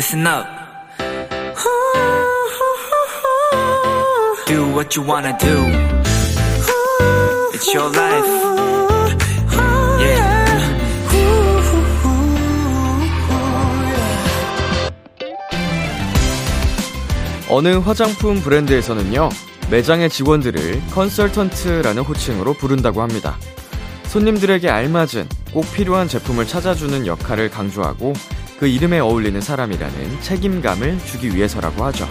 listen up. Do what you wanna do. It's your life. Yeah. 어느 화장품 브랜드에서는요, 매장의 직원들을 컨설턴트라는 호칭으로 부른다고 합니다. 손님들에게 알맞은 꼭 필요한 제품을 찾아주는 역할을 강조하고 그 이름에 어울리는 사람이라는 책임감을 주기 위해서라고 하죠.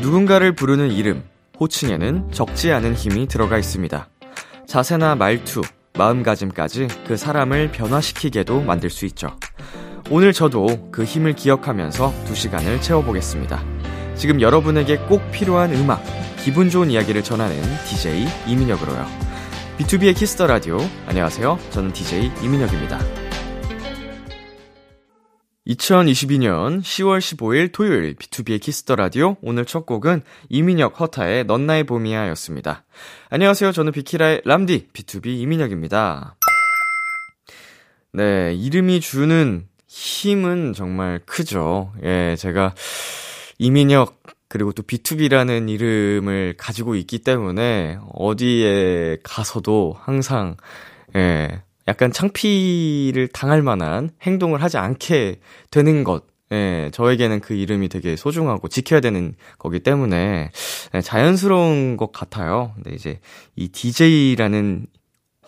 누군가를 부르는 이름, 호칭에는 적지 않은 힘이 들어가 있습니다. 자세나 말투, 마음가짐까지 그 사람을 변화시키게도 만들 수 있죠. 오늘 저도 그 힘을 기억하면서 두 시간을 채워보겠습니다. 지금 여러분에게 꼭 필요한 음악, 기분 좋은 이야기를 전하는 DJ 이민혁으로요. B2B의 키스터 라디오. 안녕하세요. 저는 DJ 이민혁입니다. 2022년 10월 15일 토요일 B2B의 키스터 라디오 오늘 첫 곡은 이민혁 HUTA의 넌 나의 봄이야 였습니다. 안녕하세요. 저는 비키라의 남디 BTOB 이민혁입니다. 네, 이름이 주는 힘은 정말 크죠. 예, 제가 이민혁 그리고 또 B2B라는 이름을 가지고 있기 때문에 어디에 가서도 항상 예, 약간 창피를 당할 만한 행동을 하지 않게 되는 것. 예, 저에게는 그 이름이 되게 소중하고 지켜야 되는 거기 때문에 예, 자연스러운 것 같아요. 근데 이제 이 DJ라는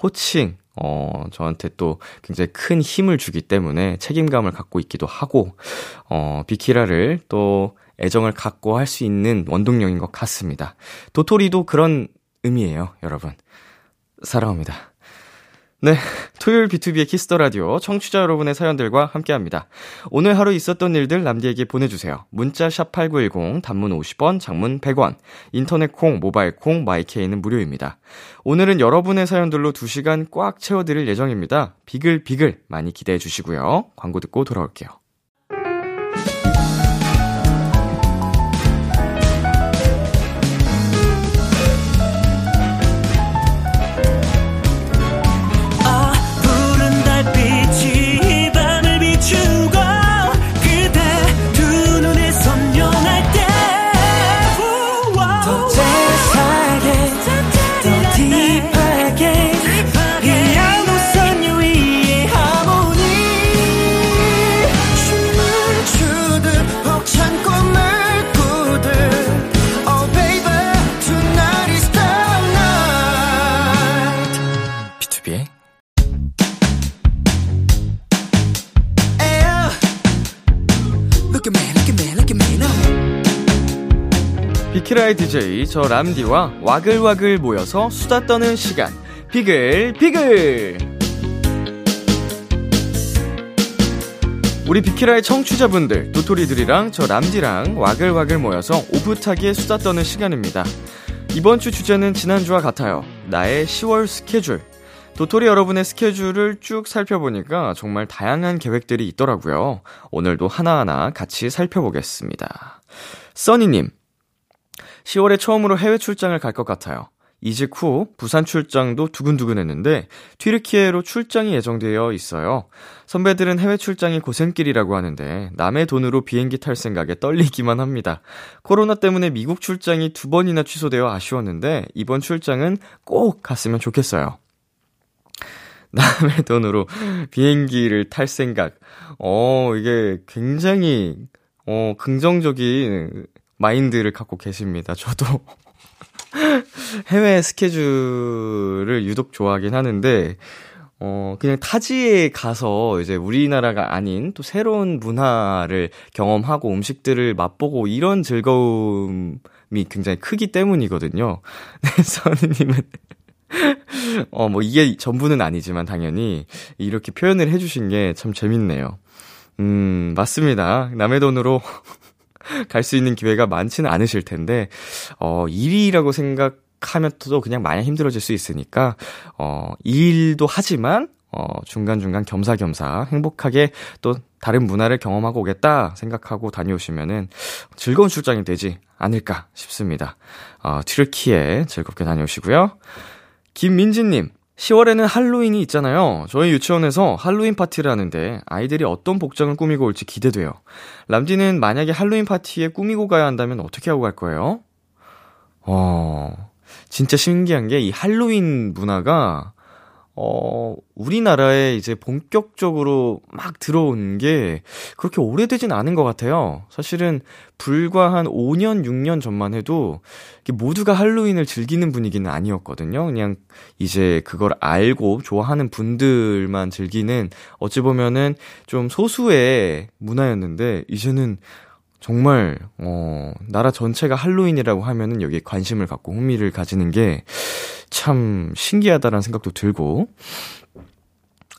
호칭, 어, 저한테 또 굉장히 큰 힘을 주기 때문에 책임감을 갖고 있기도 하고, 어, 비키라를 또 애정을 갖고 할 수 있는 원동력인 것 같습니다. 도토리도 그런 의미예요, 여러분. 사랑합니다. 네. 토요일 B2B의 키스터 라디오 청취자 여러분의 사연들과 함께 합니다. 오늘 하루 있었던 일들 남디에게 보내주세요. 문자 샵8910, 단문 50원, 장문 100원, 인터넷 콩, 모바일 콩, my K는 무료입니다. 오늘은 여러분의 사연들로 2시간 꽉 채워드릴 예정입니다. 비글비글 많이 기대해 주시고요. 광고 듣고 돌아올게요. 비키라의 DJ 저 람디와 와글와글 모여서 수다 떠는 시간. 비글 비글! 우리 비키라의 청취자분들 도토리들이랑 저 람디랑 와글와글 모여서 오붓하게 수다 떠는 시간입니다. 이번 주 주제는 지난주와 같아요. 나의 10월 스케줄. 도토리 여러분의 스케줄을 쭉 살펴보니까 정말 다양한 계획들이 있더라고요. 오늘도 하나하나 같이 살펴보겠습니다. 써니님 10월에 처음으로 해외 출장을 갈 것 같아요. 이직 후 부산 출장도 두근두근 했는데 튀르키예로 출장이 예정되어 있어요. 선배들은 해외 출장이 고생길이라고 하는데 남의 돈으로 비행기 탈 생각에 떨리기만 합니다. 코로나 때문에 미국 출장이 두 번이나 취소되어 아쉬웠는데 이번 출장은 꼭 갔으면 좋겠어요. 남의 돈으로 비행기를 탈 생각. 어, 이게 굉장히 어, 긍정적인 마인드를 갖고 계십니다. 저도 해외 스케줄을 유독 좋아하긴 하는데, 어, 그냥 타지에 가서 이제 우리나라가 아닌 또 새로운 문화를 경험하고 음식들을 맛보고 이런 즐거움이 굉장히 크기 때문이거든요. 네, 선우님은. 어, 뭐 이게 전부는 아니지만 당연히 이렇게 표현을 해주신 게 참 재밌네요. 음, 맞습니다. 남의 돈으로 갈 수 있는 기회가 많지는 않으실 텐데, 어, 일이라고 생각하면 또 그냥 마냥 힘들어질 수 있으니까, 어, 일도 하지만, 어, 중간중간 겸사겸사 행복하게 또 다른 문화를 경험하고 오겠다 생각하고 다녀오시면은 즐거운 출장이 되지 않을까 싶습니다. 어, 튀르키에 즐겁게 다녀오시고요. 김민지님, 10월에는 할로윈이 있잖아요. 저희 유치원에서 할로윈 파티를 하는데 아이들이 어떤 복장을 꾸미고 올지 기대돼요. 람디는 만약에 할로윈 파티에 꾸미고 가야 한다면 어떻게 하고 갈 거예요? 어, 진짜 신기한 게 이 할로윈 문화가 어, 우리나라에 이제 본격적으로 막 들어온 게 그렇게 오래되진 않은 것 같아요. 사실은 불과 한 5년, 6년 전만 해도 모두가 할로윈을 즐기는 분위기는 아니었거든요. 그냥 이제 그걸 알고 좋아하는 분들만 즐기는 어찌 보면은 좀 소수의 문화였는데 이제는 정말 어 나라 전체가 할로윈이라고 하면은 여기에 관심을 갖고 흥미를 가지는 게 참 신기하다라는 생각도 들고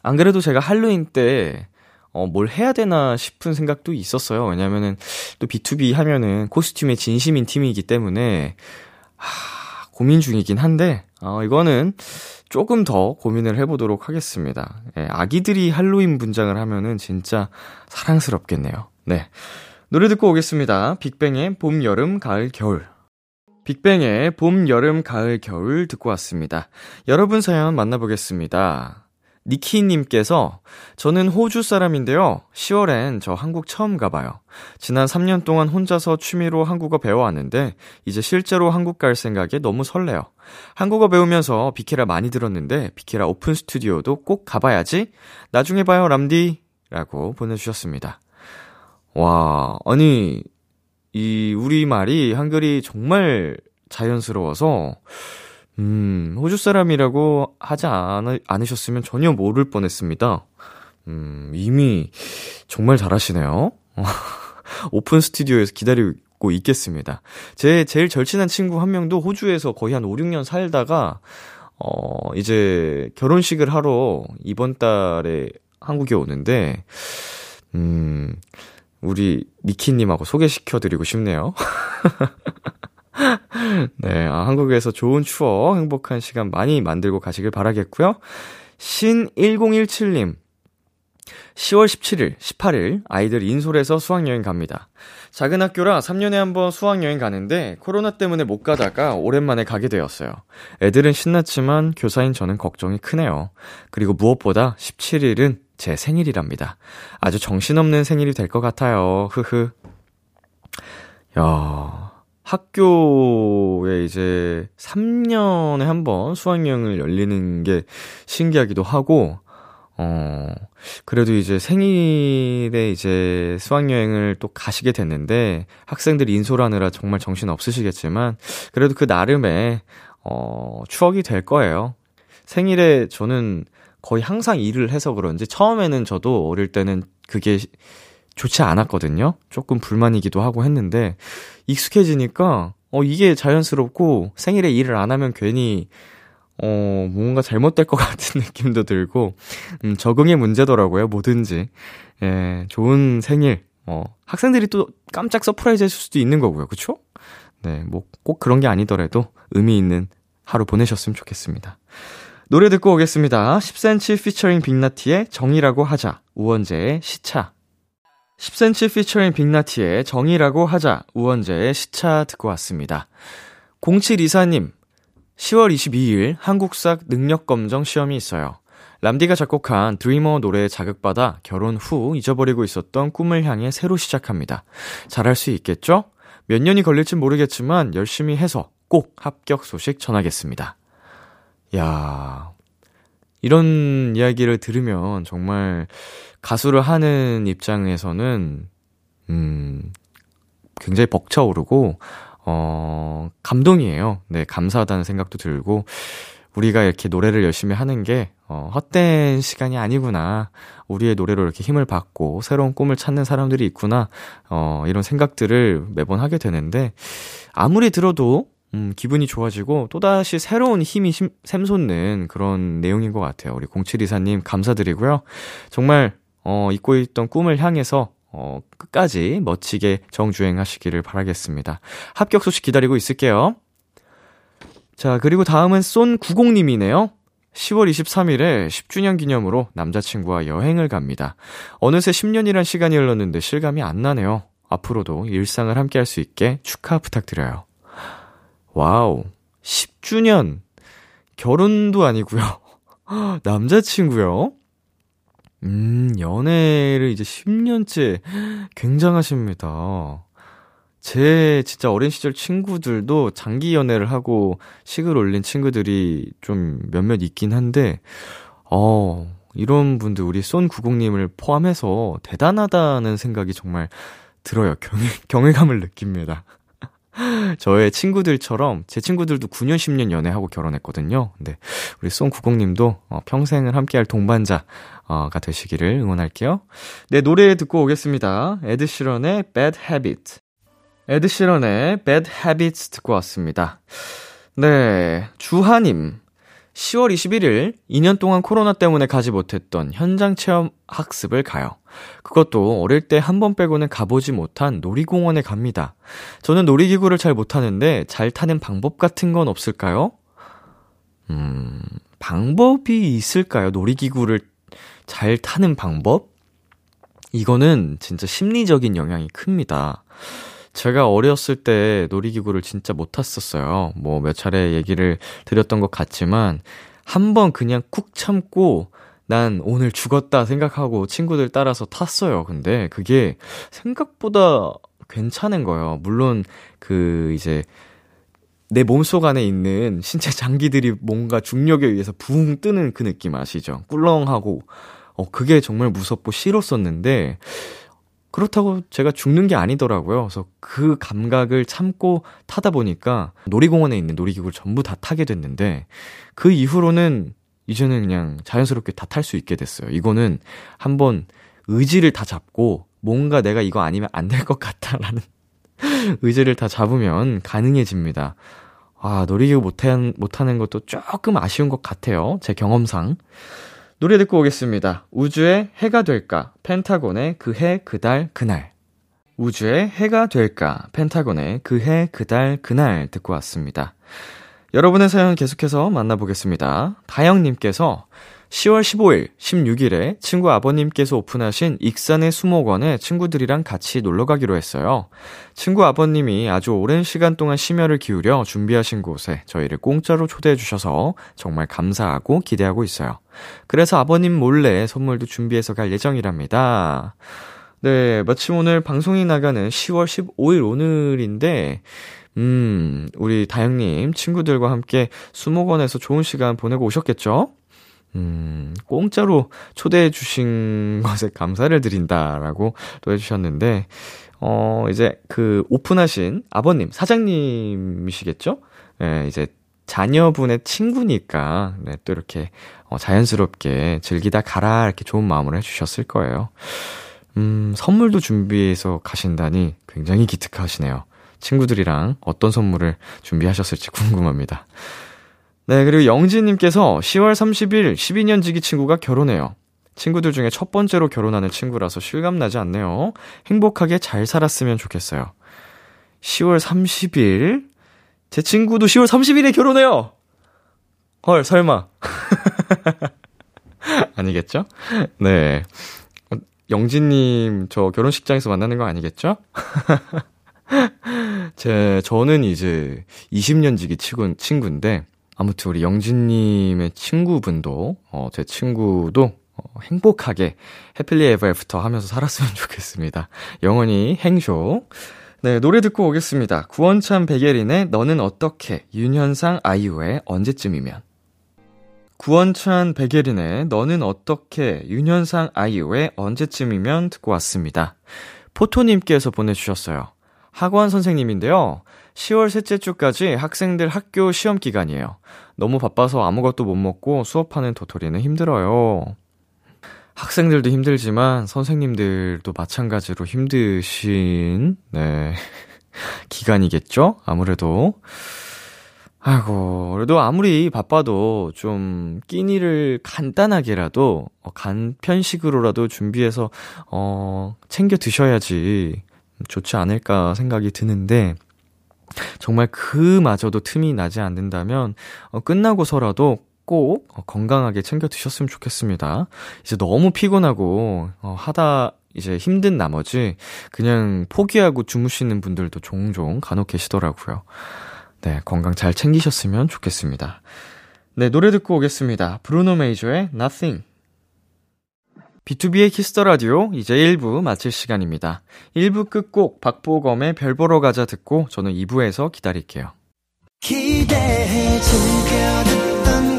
안 그래도 제가 할로윈 때 어, 뭘 해야 되나 싶은 생각도 있었어요. 왜냐면은 또 B2B 하면은 코스튬에 진심인 팀이기 때문에 하, 고민 중이긴 한데 어, 이거는 조금 더 고민을 해보도록 하겠습니다. 예, 아기들이 할로윈 분장을 하면은 진짜 사랑스럽겠네요. 네. 노래 듣고 오겠습니다. 빅뱅의 봄, 여름, 가을, 겨울. 빅뱅의 봄, 여름, 가을, 겨울 듣고 왔습니다. 여러분 사연 만나보겠습니다. 니키님께서 저는 호주 사람인데요. 10월엔 저 한국 처음 가봐요. 지난 3년 동안 혼자서 취미로 한국어 배워왔는데 이제 실제로 한국 갈 생각에 너무 설레요. 한국어 배우면서 비키라 많이 들었는데 비키라 오픈 스튜디오도 꼭 가봐야지. 나중에 봐요 람디. 라고 보내주셨습니다. 와, 아니, 이 우리말이 한글이 정말 자연스러워서 음, 호주 사람이라고 하지 않, 않으셨으면 전혀 모를 뻔했습니다. 음, 이미 정말 잘하시네요. 오픈 스튜디오에서 기다리고 있겠습니다. 제 제일 절친한 친구 한 명도 호주에서 거의 한 5, 6년 살다가 어, 이제 결혼식을 하러 이번 달에 한국에 오는데 음, 우리 니키님하고 소개시켜드리고 싶네요. 네, 아, 한국에서 좋은 추억, 행복한 시간 많이 만들고 가시길 바라겠고요. 신1017님, 10월 17일, 18일 아이들 인솔에서 수학여행 갑니다. 작은 학교라 3년에 한 번 수학여행 가는데 코로나 때문에 못 가다가 오랜만에 가게 되었어요. 애들은 신났지만 교사인 저는 걱정이 크네요. 그리고 무엇보다 17일은 제 생일이랍니다. 아주 정신없는 생일이 될 것 같아요. 흐흐. 야, 학교에 이제 3년에 한 번 수학여행을 열리는 게 신기하기도 하고, 어, 그래도 이제 생일에 이제 수학여행을 또 가시게 됐는데, 학생들이 인솔하느라 정말 정신 없으시겠지만, 그래도 그 나름의, 어, 추억이 될 거예요. 생일에 저는 거의 항상 일을 해서 그런지 처음에는 저도 어릴 때는 그게 좋지 않았거든요. 조금 불만이기도 하고 했는데 익숙해지니까 어 이게 자연스럽고 생일에 일을 안 하면 괜히 어 뭔가 잘못될 것 같은 느낌도 들고 음 적응의 문제더라고요. 뭐든지. 예, 좋은 생일. 어 학생들이 또 깜짝 surprise 했을 수도 있는 거고요. 그쵸 네, 뭐 꼭 그런 게 아니더라도 의미 있는 하루 보내셨으면 좋겠습니다. 노래 듣고 오겠습니다. 10cm 피처링 빅나티의 정이라고 하자. 우원재의 시차. 10cm 피처링 빅나티의 정이라고 하자. 우원재의 시차 듣고 왔습니다. 0724님, 10월 22일 한국삭 능력검정 시험이 있어요. 람디가 작곡한 드리머 노래에 자극받아 결혼 후 잊어버리고 있었던 꿈을 향해 새로 시작합니다. 잘할 수 있겠죠? 몇 년이 걸릴진 모르겠지만 열심히 해서 꼭 합격 소식 전하겠습니다. 야 이런 이야기를 들으면 정말 가수를 하는 입장에서는, 음, 굉장히 벅차오르고, 어, 감동이에요. 네, 감사하다는 생각도 들고, 우리가 이렇게 노래를 열심히 하는 게, 어, 헛된 시간이 아니구나. 우리의 노래로 이렇게 힘을 받고, 새로운 꿈을 찾는 사람들이 있구나. 어, 이런 생각들을 매번 하게 되는데, 아무리 들어도 음, 기분이 좋아지고 또다시 새로운 힘이 심, 샘솟는 그런 내용인 것 같아요. 우리 0724님 감사드리고요. 정말, 어, 잊고 있던 꿈을 향해서, 어, 끝까지 멋지게 정주행하시기를 바라겠습니다. 합격 소식 기다리고 있을게요. 자, 그리고 다음은 쏜90님이네요. 10월 23일에 10주년 기념으로 남자친구와 여행을 갑니다. 어느새 10년이란 시간이 흘렀는데 실감이 안 나네요. 앞으로도 일상을 함께 할 수 있게 축하 부탁드려요. 와우. 10주년. 결혼도 아니고요. 남자친구요? 음, 연애를 이제 10년째 굉장하십니다. 제 진짜 어린 시절 친구들도 장기 연애를 하고 식을 올린 친구들이 좀 몇몇 있긴 한데, 어, 이런 분들, 우리 쏜구공님을 포함해서 대단하다는 생각이 정말 들어요. 경외, 경외감을 느낍니다. 저의 친구들처럼 제 친구들도 9년, 10년 연애하고 결혼했거든요. 근데 우리 쏜구공님도 어, 평생을 함께할 동반자가 되시기를 응원할게요. 네, 노래 듣고 오겠습니다. 에드시런의 Bad Habit. 에드시런의 Bad Habits 듣고 왔습니다. 네, 주하님. 10월 21일 2년 동안 코로나 때문에 가지 못했던 현장 체험 학습을 가요. 그것도 어릴 때 한 번 빼고는 가보지 못한 놀이공원에 갑니다. 저는 놀이기구를 잘 못하는데 잘 타는 방법 같은 건 없을까요? 음, 방법이 있을까요? 놀이기구를 잘 타는 방법? 이거는 진짜 심리적인 영향이 큽니다. 제가 어렸을 때 놀이기구를 진짜 못 탔었어요. 뭐 몇 차례 얘기를 드렸던 것 같지만 한 번 그냥 쿡 참고 난 오늘 죽었다 생각하고 친구들 따라서 탔어요. 근데 그게 생각보다 괜찮은 거예요. 물론 그 이제 내 몸속 안에 있는 신체 장기들이 뭔가 중력에 의해서 붕 뜨는 그 느낌 아시죠? 꿀렁하고 어 그게 정말 무섭고 싫었었는데 그렇다고 제가 죽는 게 아니더라고요. 그래서 그 감각을 참고 타다 보니까 놀이공원에 있는 놀이기구를 전부 다 타게 됐는데 그 이후로는 이제는 그냥 자연스럽게 다 탈 수 있게 됐어요. 이거는 한번 의지를 다 잡고 뭔가 내가 이거 아니면 안 될 것 같다라는 의지를 다 잡으면 가능해집니다. 아, 놀이기구 못한, 못하는 것도 조금 아쉬운 것 같아요. 제 경험상. 노래 듣고 오겠습니다. 우주의 해가 될까? 펜타곤의 그 해, 그 달, 그날. 우주의 해가 될까? 펜타곤의 그 해, 그 달, 그날 듣고 왔습니다. 여러분의 사연 계속해서 만나보겠습니다. 다영님께서 10월 15일, 16일에 친구 아버님께서 오픈하신 익산의 수목원에 친구들이랑 같이 놀러 가기로 했어요. 친구 아버님이 아주 오랜 시간 동안 심혈을 기울여 준비하신 곳에 저희를 공짜로 초대해 주셔서 정말 감사하고 기대하고 있어요. 그래서 아버님 몰래 선물도 준비해서 갈 예정이랍니다. 네, 마침 오늘 방송이 나가는 10월 15일 오늘인데, 음, 우리 다영님 친구들과 함께 수목원에서 좋은 시간 보내고 오셨겠죠? 음, 공짜로 초대해 주신 것에 감사를 드린다라고 또 해주셨는데, 어, 이제 그 오픈하신 아버님, 사장님이시겠죠? 예, 네, 이제 자녀분의 친구니까, 네, 또 이렇게 어, 자연스럽게 즐기다 가라, 이렇게 좋은 마음으로 해주셨을 거예요. 음, 선물도 준비해서 가신다니 굉장히 기특하시네요. 친구들이랑 어떤 선물을 준비하셨을지 궁금합니다. 네, 그리고 영진님께서 10월 30일 12년 지기 친구가 결혼해요. 친구들 중에 첫 번째로 결혼하는 친구라서 실감나지 않네요. 행복하게 잘 살았으면 좋겠어요. 10월 30일? 제 친구도 10월 30일에 결혼해요! 헐, 설마. 아니겠죠? 네. 영진님, 저 결혼식장에서 만나는 거 아니겠죠? 제, 저는 이제 20년 지기 친구, 친구인데, 아무튼 우리 영진님의 친구분도, 어, 제 친구도, 어, 행복하게 happily ever after 하면서 살았으면 좋겠습니다. 영원히 행쇼. 네, 노래 듣고 오겠습니다. 구원찬 백예린의 너는 어떻게, 윤현상 아이유의 언제쯤이면. 구원찬 백예린의 너는 어떻게, 윤현상 아이유의 언제쯤이면 듣고 왔습니다. 포토님께서 보내주셨어요. 학원 선생님인데요. 10월 셋째 주까지 학생들 학교 시험 기간이에요. 너무 바빠서 아무것도 못 먹고 수업하는 도토리는 힘들어요. 학생들도 힘들지만 선생님들도 마찬가지로 힘드신, 네, 기간이겠죠? 아무래도. 아이고, 그래도 아무리 바빠도 좀 끼니를 간단하게라도, 어, 간편식으로라도 준비해서, 어, 챙겨 드셔야지 좋지 않을까 생각이 드는데, 정말 그마저도 틈이 나지 않는다면 어, 끝나고서라도 꼭 어, 건강하게 챙겨 드셨으면 좋겠습니다. 이제 너무 피곤하고 어, 하다 이제 힘든 나머지 그냥 포기하고 주무시는 분들도 종종 간혹 계시더라고요. 네, 건강 잘 챙기셨으면 좋겠습니다. 네, 노래 듣고 오겠습니다. 브루노 메이저의 Nothing. B2B의 키스터 라디오 이제 1부 마칠 시간입니다. 1부 끝곡 박보검의 별 보러 가자 듣고 저는 2부에서 기다릴게요. 기대해 즐겨듣던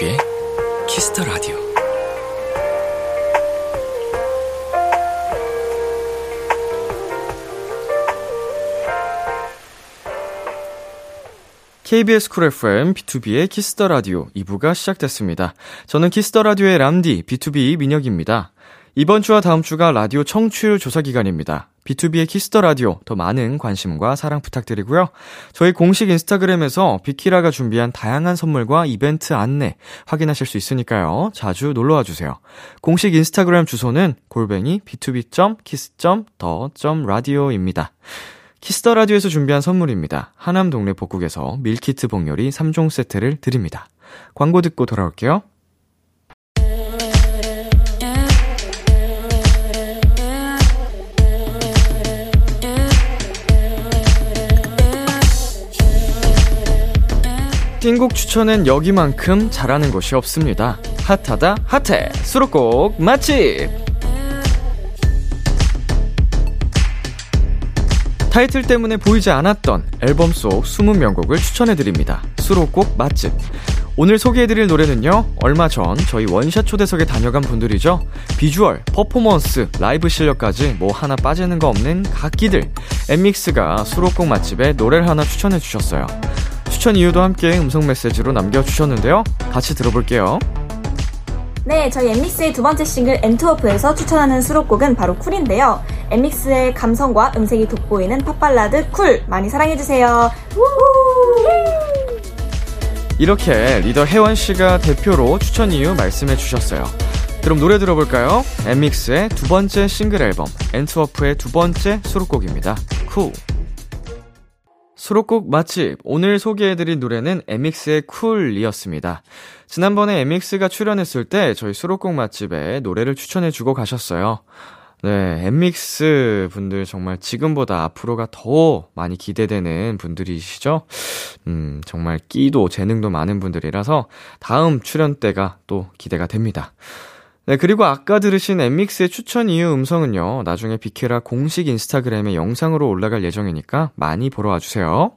그 KBS 쿨 FM B2B의 키스터 라디오 2부가 시작됐습니다. 저는 키스터 라디오의 람디 B2B 민혁입니다. 이번 주와 다음 주가 라디오 청취율 조사 기간입니다. B2B의 키스터 라디오 더 많은 관심과 사랑 부탁드리고요. 저희 공식 인스타그램에서 비키라가 준비한 다양한 선물과 이벤트 안내 확인하실 수 있으니까요. 자주 놀러 와 주세요. 공식 인스타그램 주소는 골뱅이 btob.kiss.the.radio입니다. Kiss the Radio에서 준비한 선물입니다. 하남 동네 복국에서 meal kit 복요리 3종 세트를 드립니다. 광고 듣고 돌아올게요. 띵곡 추천은 여기만큼 잘하는 곳이 없습니다. 핫하다 핫해 수록곡 맛집 타이틀 때문에 보이지 않았던 앨범 속 숨은 명곡을 추천해드립니다. 수록곡 맛집. 오늘 소개해드릴 노래는요, 얼마 전 저희 원샷 초대석에 다녀간 분들이죠. 비주얼, 퍼포먼스, 라이브 실력까지 뭐 하나 빠지는 거 없는 갓기들. 엔믹스가 수록곡 맛집에 노래를 하나 추천해주셨어요. 추천 이유도 함께 음성 메시지로 남겨주셨는데요. 같이 들어볼게요. 네, 저희 엔믹스의 두 번째 싱글 ENTWURF에서 추천하는 수록곡은 바로 COOL인데요. 엔믹스의 감성과 음색이 돋보이는 팝발라드 COOL 많이 사랑해주세요. 이렇게 리더 해원 씨가 대표로 추천 이유 말씀해 주셨어요. 그럼 노래 들어볼까요? 엔믹스의 두 번째 싱글 앨범 ENTWURF의 두 번째 수록곡입니다. COOL. 수록곡 맛집. 오늘 소개해드린 노래는 엔믹스의 COOL이었습니다. 지난번에 엔믹스가 출연했을 때 저희 수록곡 맛집에 노래를 추천해주고 가셨어요. 네, 엔믹스 분들 정말 지금보다 앞으로가 더 많이 기대되는 분들이시죠? 음, 정말 끼도 재능도 많은 분들이라서 다음 출연 때가 또 기대가 됩니다. 네, 그리고 아까 들으신 엔믹스의 추천 이유 음성은요, 나중에 비키라 공식 인스타그램에 영상으로 올라갈 예정이니까 많이 보러 와주세요.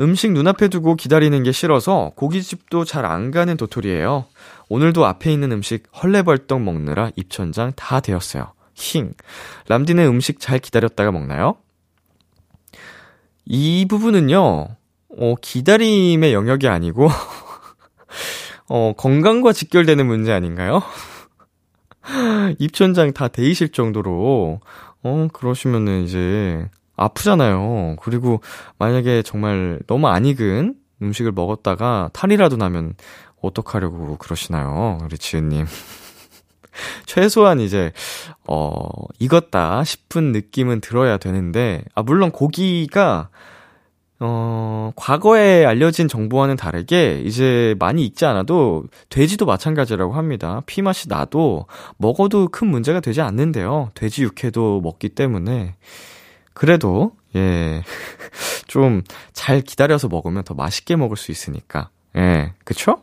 음식 눈앞에 두고 기다리는 게 싫어서 고깃집도 잘 안 가는 도토리예요. 오늘도 앞에 있는 음식 헐레벌떡 먹느라 입천장 다 되었어요. 힝. 람디는 음식 잘 기다렸다가 먹나요? 이 부분은요, 어, 기다림의 영역이 아니고, 어, 건강과 직결되는 문제 아닌가요? 입천장 다 데이실 정도로, 어, 그러시면은 이제, 아프잖아요. 그리고 만약에 정말 너무 안 익은 음식을 먹었다가 탈이라도 나면 어떡하려고 그러시나요? 우리 지은님. 최소한 이제, 어, 익었다 싶은 느낌은 들어야 되는데, 아, 물론 고기가, 어, 과거에 알려진 정보와는 다르게, 이제 많이 익지 않아도, 돼지도 마찬가지라고 합니다. 피 맛이 나도, 먹어도 큰 문제가 되지 않는데요. 돼지 육회도 먹기 때문에. 그래도, 예, 좀 잘 기다려서 먹으면 더 맛있게 먹을 수 있으니까. 예, 그쵸?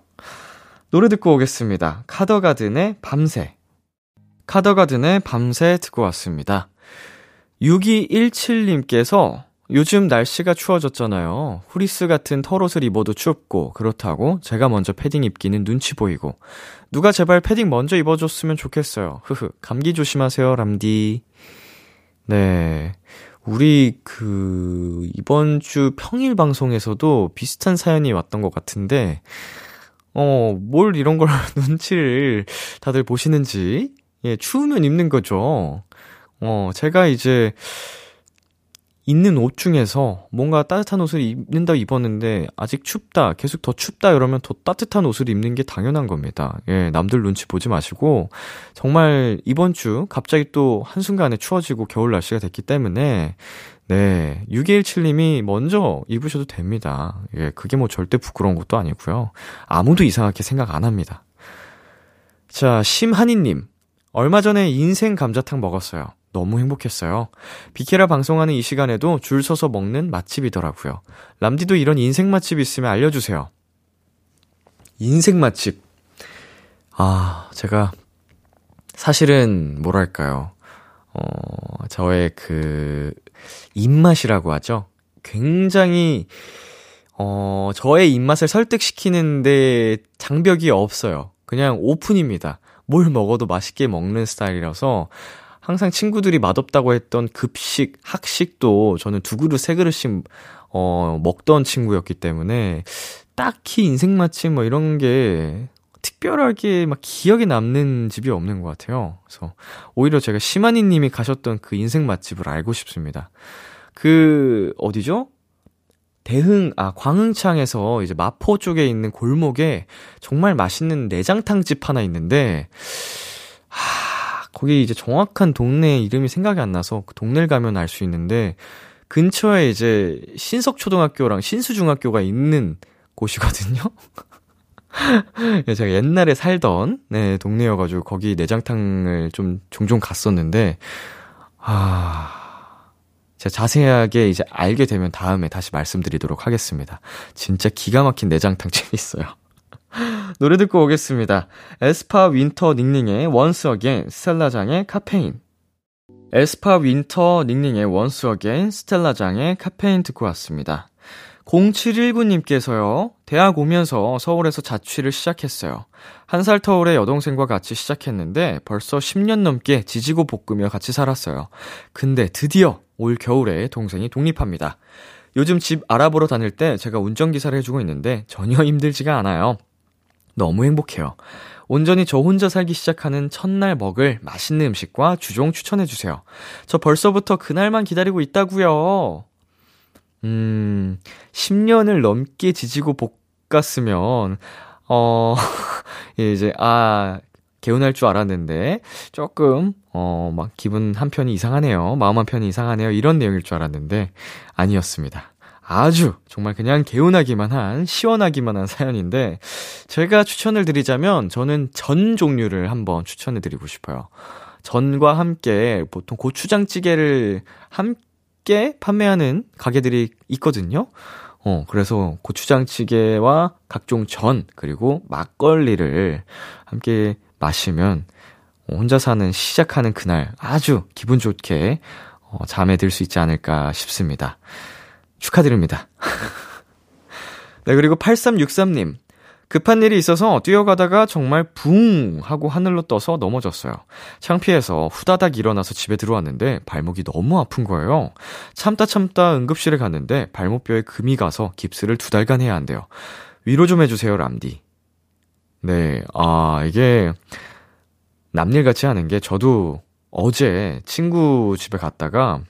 노래 듣고 오겠습니다. 카더가든의 밤새. 카더가든의 밤새 듣고 왔습니다. 6217님께서 요즘 날씨가 추워졌잖아요. 후리스 같은 털옷을 입어도 춥고, 그렇다고 제가 먼저 패딩 입기는 눈치 보이고, 누가 제발 패딩 먼저 입어줬으면 좋겠어요. 흐흐, 감기 조심하세요, 람디. 네. 우리 그 이번 주 평일 방송에서도 비슷한 사연이 왔던 것 같은데 어, 뭘 이런 걸 눈치를 다들 보시는지 예, 추우면 입는 거죠. 어, 제가 이제 있는 옷 중에서 뭔가 따뜻한 옷을 입는다 입었는데 아직 춥다, 계속 더 춥다 이러면 더 따뜻한 옷을 입는 게 당연한 겁니다. 예, 남들 눈치 보지 마시고 정말 이번 주 갑자기 또 한순간에 추워지고 겨울 날씨가 됐기 때문에 네, 6217님이 먼저 입으셔도 됩니다. 예, 그게 뭐 절대 부끄러운 것도 아니고요. 아무도 이상하게 생각 안 합니다. 자, 심한이님. 얼마 전에 인생 감자탕 먹었어요. 너무 행복했어요. 비케라 방송하는 이 시간에도 줄 서서 먹는 맛집이더라고요. 람디도 이런 인생 맛집 있으면 알려주세요. 인생 맛집. 아, 제가 사실은 뭐랄까요. 어, 저의 그 입맛이라고 하죠. 굉장히 어, 저의 입맛을 설득시키는데 장벽이 없어요. 그냥 오픈입니다. 뭘 먹어도 맛있게 먹는 스타일이라서 항상 친구들이 맛없다고 했던 급식, 학식도 저는 두 그릇, 세 그릇씩, 어, 먹던 친구였기 때문에 딱히 인생 맛집 뭐 이런 게 특별하게 막 기억에 남는 집이 없는 것 같아요. 그래서 오히려 제가 시마니 님이 가셨던 그 인생 맛집을 알고 싶습니다. 그, 어디죠? 대흥, 아, 광흥창에서 이제 마포 쪽에 있는 골목에 정말 맛있는 내장탕 집 하나 있는데, 하, 거기 이제 정확한 동네 이름이 생각이 안 나서 그 동네를 가면 알 수 있는데, 근처에 이제 신석초등학교랑 신수중학교가 있는 곳이거든요? 제가 옛날에 살던, 네, 동네여가지고 거기 내장탕을 좀 종종 갔었는데, 아, 제가 자세하게 이제 알게 되면 다음에 다시 말씀드리도록 하겠습니다. 진짜 기가 막힌 내장탕집이 있어요. 노래 듣고 오겠습니다. 에스파 윈터 닝닝의 Once Again, 스텔라장의 카페인. 에스파 윈터 닝닝의 Once Again, 스텔라장의 카페인 듣고 왔습니다. 0719님께서요, 대학 오면서 서울에서 자취를 시작했어요. 한 살 터울의 여동생과 같이 시작했는데 벌써 10년 넘게 지지고 볶으며 같이 살았어요. 근데 드디어 올 겨울에 동생이 독립합니다. 요즘 집 알아보러 다닐 때 제가 운전기사를 해주고 있는데 전혀 힘들지가 않아요. 너무 행복해요. 온전히 저 혼자 살기 시작하는 첫날 먹을 맛있는 음식과 주종 추천해 주세요. 저 벌써부터 그날만 기다리고 있다고요 음, 10년을 넘게 지지고 볶았으면, 어, 이제, 아, 개운할 줄 알았는데, 조금, 어, 막 기분 한 편이 이상하네요. 마음 한 편이 이상하네요. 이런 내용일 줄 알았는데, 아니었습니다. 아주, 정말 그냥 개운하기만 한, 시원하기만 한 사연인데, 제가 추천을 드리자면, 저는 전 종류를 한번 추천해 드리고 싶어요. 전과 함께, 보통 고추장찌개를 함께 판매하는 가게들이 있거든요. 어, 그래서 고추장찌개와 각종 전, 그리고 막걸리를 함께 마시면 혼자 사는 시작하는 그날 아주 기분 좋게 어, 잠에 들 수 있지 않을까 싶습니다. 축하드립니다. 네, 그리고 8363님. 급한 일이 있어서 뛰어가다가 정말 붕 하고 하늘로 떠서 넘어졌어요. 창피해서 후다닥 일어나서 집에 들어왔는데 발목이 너무 아픈 거예요. 참다 참다 응급실에 갔는데 발목뼈에 금이 가서 깁스를 두 달간 해야 한대요. 위로 좀 해주세요, 람디. 네, 아, 이게 남일 같지 않은 게 저도 어제 친구 집에 갔다가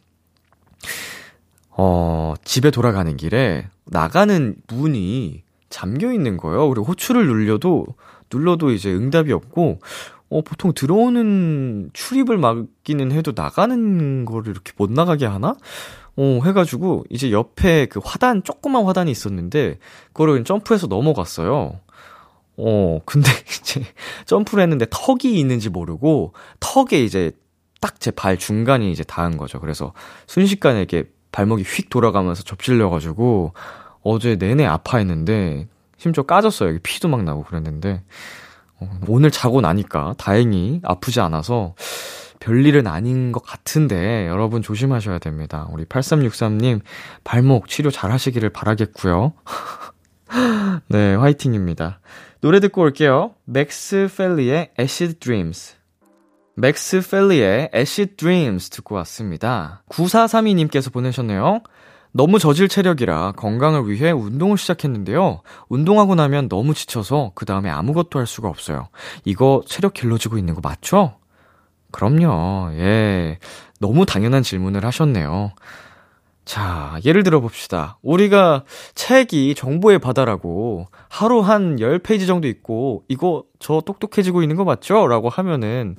어, 집에 돌아가는 길에 나가는 문이 잠겨 있는 거예요. 그리고 호출을 눌려도 눌러도 이제 응답이 없고 어 보통 들어오는 출입을 막기는 해도 나가는 거를 이렇게 못 나가게 하나? 어 해가지고 이제 옆에 그 화단 조그만 화단이 있었는데 그거를 점프해서 넘어갔어요. 어 근데 이제 점프를 했는데 턱이 있는지 모르고 턱에 이제 딱 제 발 중간이 이제 닿은 거죠. 그래서 순식간에 이렇게 발목이 휙 돌아가면서 접질려가지고 어제 내내 아파했는데 심지어 까졌어요. 피도 막 나고 그랬는데 어, 오늘 자고 나니까 다행히 아프지 않아서 별일은 아닌 것 같은데 여러분 조심하셔야 됩니다. 우리 8363님 발목 치료 잘 하시기를 바라겠고요. 네, 화이팅입니다. 노래 듣고 올게요. 맥스 펠리의 Acid Dreams. 맥스 펠리의 Acid Dreams 듣고 왔습니다. 9432님께서 보내셨네요. 너무 저질 체력이라 건강을 위해 운동을 시작했는데요. 운동하고 나면 너무 지쳐서 그 다음에 아무것도 할 수가 없어요. 이거 체력 길러지고 있는 거 맞죠? 그럼요. 예. 너무 당연한 질문을 하셨네요. 자, 예를 들어 봅시다. 우리가 책이 정보의 바다라고 하루 한 10페이지 정도 있고, 이거 저 똑똑해지고 있는 거 맞죠? 라고 하면은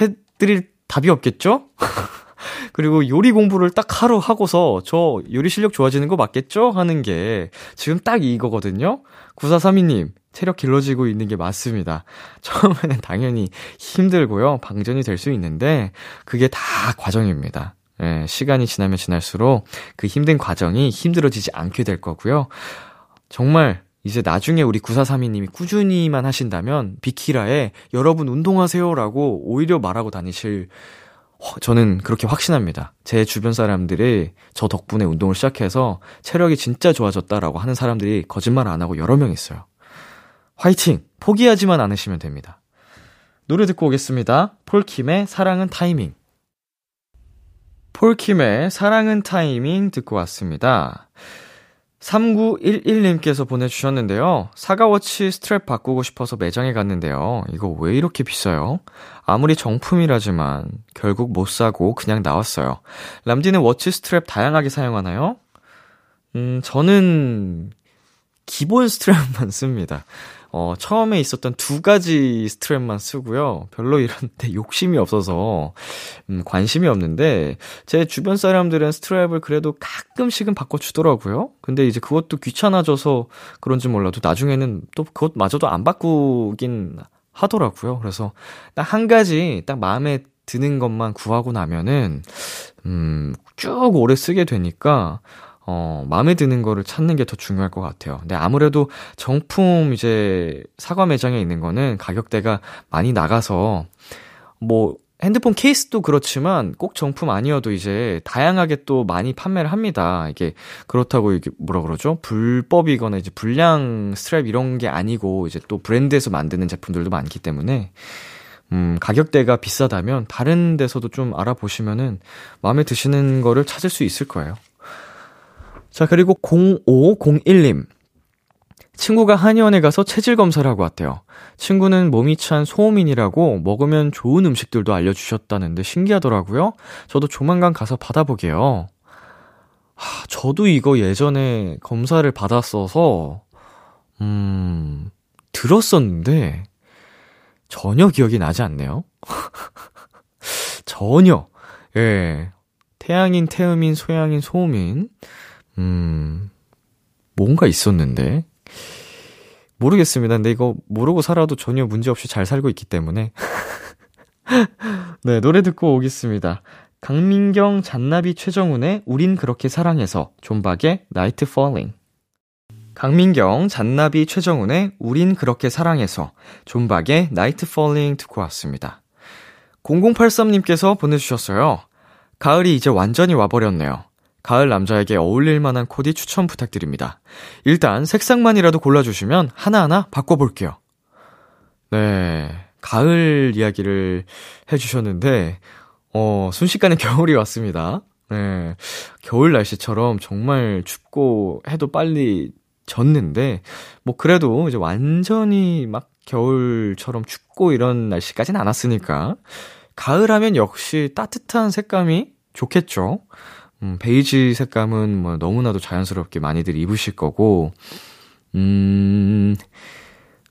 해드릴 답이 없겠죠? 그리고 요리 공부를 딱 하루 하고서 저 요리 실력 좋아지는 거 맞겠죠? 하는 게 지금 딱 이거거든요? 9432님, 체력 길러지고 있는 게 맞습니다. 처음에는 당연히 힘들고요. 방전이 될 수 있는데, 그게 다 과정입니다. 예, 시간이 지나면 지날수록 그 힘든 과정이 힘들어지지 않게 될 거고요. 정말 이제 나중에 우리 9432님이 꾸준히만 하신다면 비키라에 여러분 운동하세요라고 오히려 말하고 다니실 저는 그렇게 확신합니다. 제 주변 사람들이 저 덕분에 운동을 시작해서 체력이 진짜 좋아졌다라고 하는 사람들이 거짓말 안 하고 여러 명 있어요. 화이팅! 포기하지만 않으시면 됩니다. 노래 듣고 오겠습니다. 폴킴의 사랑은 타이밍. 폴킴의 사랑은 타이밍 듣고 왔습니다. 3911님께서 보내주셨는데요. 사과워치 스트랩 바꾸고 싶어서 매장에 갔는데요. 이거 왜 이렇게 비싸요? 아무리 정품이라지만 결국 못 사고 그냥 나왔어요. 람디는 워치 스트랩 다양하게 사용하나요? 음, 저는 기본 스트랩만 씁니다. 어, 처음에 있었던 두 가지 스트랩만 쓰고요. 별로 이런데 욕심이 없어서, 음, 관심이 없는데, 제 주변 사람들은 스트랩을 그래도 가끔씩은 바꿔주더라고요. 근데 이제 그것도 귀찮아져서 그런지 몰라도 나중에는 또 그것마저도 안 바꾸긴 하더라고요. 그래서 딱 한 가지 딱 마음에 드는 것만 구하고 나면은, 음, 쭉 오래 쓰게 되니까, 어, 마음에 드는 거를 찾는 게 더 중요할 것 같아요. 근데 아무래도 정품 이제 사과 매장에 있는 거는 가격대가 많이 나가서 뭐 핸드폰 케이스도 그렇지만 꼭 정품 아니어도 이제 다양하게 또 많이 판매를 합니다. 이게 그렇다고 이게 뭐라 그러죠? 불법이거나 이제 불량 스트랩 이런 게 아니고 이제 또 브랜드에서 만드는 제품들도 많기 때문에 음, 가격대가 비싸다면 다른 데서도 좀 알아보시면은 마음에 드시는 거를 찾을 수 있을 거예요. 자, 그리고 0501님. 친구가 한의원에 가서 체질 검사를 하고 왔대요. 친구는 몸이 찬 소음인이라고 먹으면 좋은 음식들도 알려주셨다는데 신기하더라고요. 저도 조만간 가서 받아보게요. 하, 저도 이거 예전에 검사를 받았어서, 음, 들었었는데, 전혀 기억이 나지 않네요. 전혀. 예. 태양인, 태음인, 소양인, 소음인. 음, 뭔가 있었는데. 모르겠습니다. 근데 이거 모르고 살아도 전혀 문제없이 잘 살고 있기 때문에. 네, 노래 듣고 오겠습니다. 강민경, 잔나비, 최정훈의 우린 그렇게 사랑해서, 존박의 Night Falling. 강민경, 잔나비, 최정훈의 우린 그렇게 사랑해서, 존박의 Night Falling 듣고 왔습니다. 0083님께서 보내주셨어요. 가을이 이제 완전히 와버렸네요. 가을 남자에게 어울릴 만한 코디 추천 부탁드립니다. 일단 색상만이라도 골라주시면 하나하나 바꿔볼게요. 네. 가을 이야기를 해주셨는데, 어, 순식간에 겨울이 왔습니다. 네. 겨울 날씨처럼 정말 춥고 해도 빨리 졌는데, 뭐 그래도 이제 완전히 막 겨울처럼 춥고 이런 날씨까지는 않았으니까, 가을 하면 역시 따뜻한 색감이 좋겠죠. 음, 베이지 색감은 뭐 너무나도 자연스럽게 많이들 입으실 거고, 음,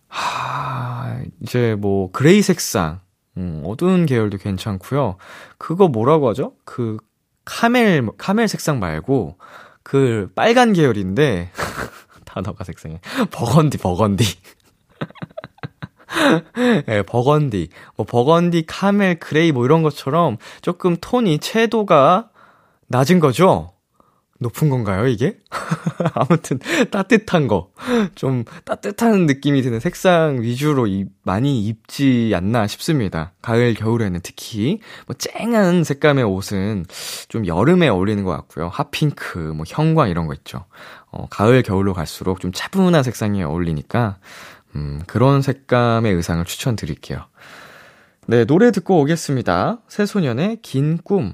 하, 이제 뭐, 그레이 색상, 음, 어두운 계열도 괜찮고요 그거 뭐라고 하죠? 그, 카멜, 카멜 색상 말고, 그, 빨간 계열인데, 단어가 색상에. 버건디, 버건디. 네, 버건디. 뭐, 버건디, 카멜, 그레이 뭐 이런 것처럼 조금 톤이, 채도가 낮은 거죠? 높은 건가요, 이게? 아무튼, 따뜻한 거. 좀 따뜻한 느낌이 드는 색상 위주로 입, 많이 입지 않나 싶습니다. 가을, 겨울에는 특히. 뭐, 쨍한 색감의 옷은 좀 여름에 어울리는 것 같고요. 핫핑크, 뭐, 형광 이런 거 있죠. 어, 가을, 겨울로 갈수록 좀 차분한 색상이 어울리니까, 음, 그런 색감의 의상을 추천드릴게요. 네, 노래 듣고 오겠습니다. 새소년의 긴 꿈.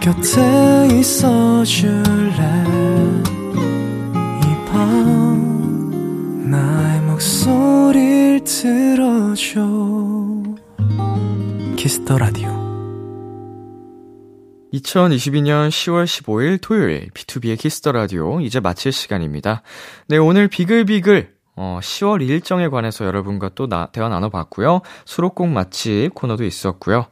곁에 있어 줄래 이 밤 나의 목소리를 들어줘 Kiss the Radio 2022년 10월 15일 토요일 B2B의 키스터 라디오 이제 마칠 시간입니다. 네, 오늘 비글비글 어, 10월 일정에 관해서 여러분과 또 나, 대화 나눠봤고요. 수록곡 맛집 코너도 있었고요.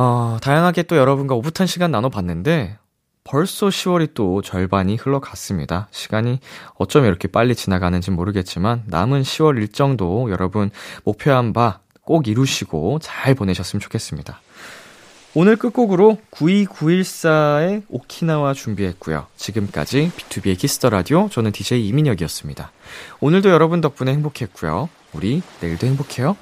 어, 다양하게 또 여러분과 오붓한 시간 나눠봤는데 벌써 10월이 또 절반이 흘러갔습니다. 시간이 어쩜 이렇게 빨리 지나가는지 모르겠지만 남은 10월 일정도 여러분 목표한 바 꼭 이루시고 잘 보내셨으면 좋겠습니다. 오늘 끝곡으로 92914의 오키나와 준비했고요. 지금까지 B2B의 키스터 라디오 저는 DJ 이민혁이었습니다. 오늘도 여러분 덕분에 행복했고요. 우리 내일도 행복해요.